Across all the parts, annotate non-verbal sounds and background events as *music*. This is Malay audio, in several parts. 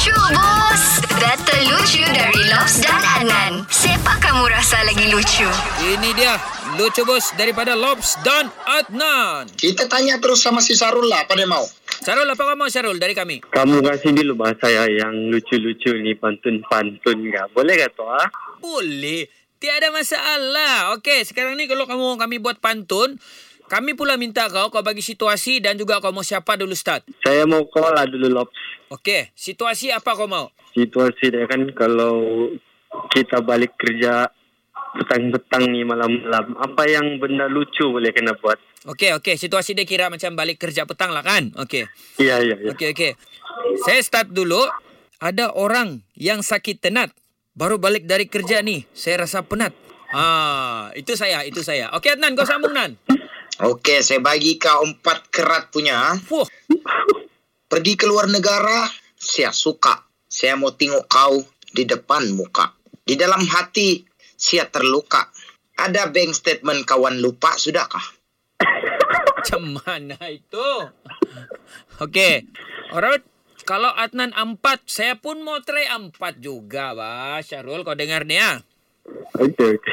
Lucu bos Data lucu dari Lobs dan Adnan Siapa kamu rasa lagi lucu? Ini dia lucu bos daripada Lobs dan Adnan. Kita tanya terus sama si Sarul lah apa dia mau. Syarul apa kamu Syarul dari kami? Kamu kasih dulu bahasa yang lucu-lucu ni pantun-pantun kah? Boleh kah tu ah? Boleh. Tiada masalah. Okey, sekarang ni kalau kamu kami buat pantun, kami pula minta kau kau bagi situasi dan juga kau mau siapa dulu start. Saya mau call lah dulu Lops. Okey, situasi apa kau mau? Situasi dia kan kalau kita balik kerja petang-petang ni malam-malam. Apa yang benda lucu boleh kena buat? Okey, okey. Situasi dia kira macam balik kerja petang lah kan? Okey. Iya, iya, iya. Okey, okey. Saya start dulu. Ada orang yang sakit tenat. Baru balik dari kerja ni. Saya rasa penat. Ah, itu saya, itu saya. Okey, Adnan, kau sambung, Nan. Okey, saya bagi kau empat kerat punya. ah. Fuh. Pergi ke luar negara, saya suka. Saya mau tengok kau di depan muka. Di dalam hati, saya terluka. Ada bank statement kawan lupa, sudahkah? *laughs* Macam mana itu? Okey. Alright. Kalau Adnan empat, saya pun mau try empat juga, bah. Syarul, kau dengar ni, ya? Okey.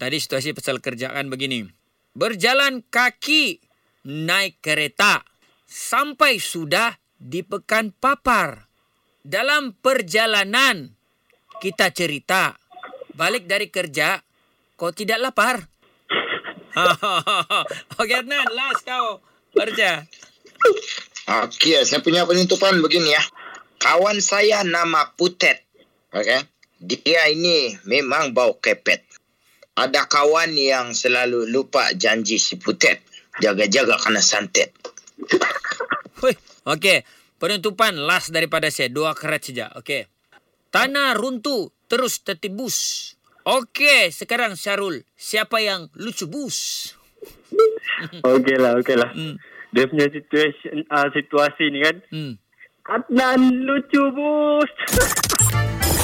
Tadi situasi pasal kerjaan begini. Berjalan kaki naik kereta sampai sudah di Pekan Papar. Dalam perjalanan kita cerita balik dari kerja kau tidak lapar. *laughs* Okey Adnan, last kau kerja. Okey, saya punya penutupan begini ya. Kawan saya nama Putet. Okey. Dia ini memang bau kepet. Ada kawan yang selalu lupa janji si Putet. Jaga-jaga kena santet. Hui. Okey, penutupan last daripada saya. Dua kerat saja. Okey. Tanah runtuh terus tertibus. Okey, sekarang Syarul. Siapa yang lucu bus? *laughs* Okey lah, okey lah. Hmm. Dia punya situation, uh, situasi ni kan. Hmm. Adnan lucu bos. *laughs*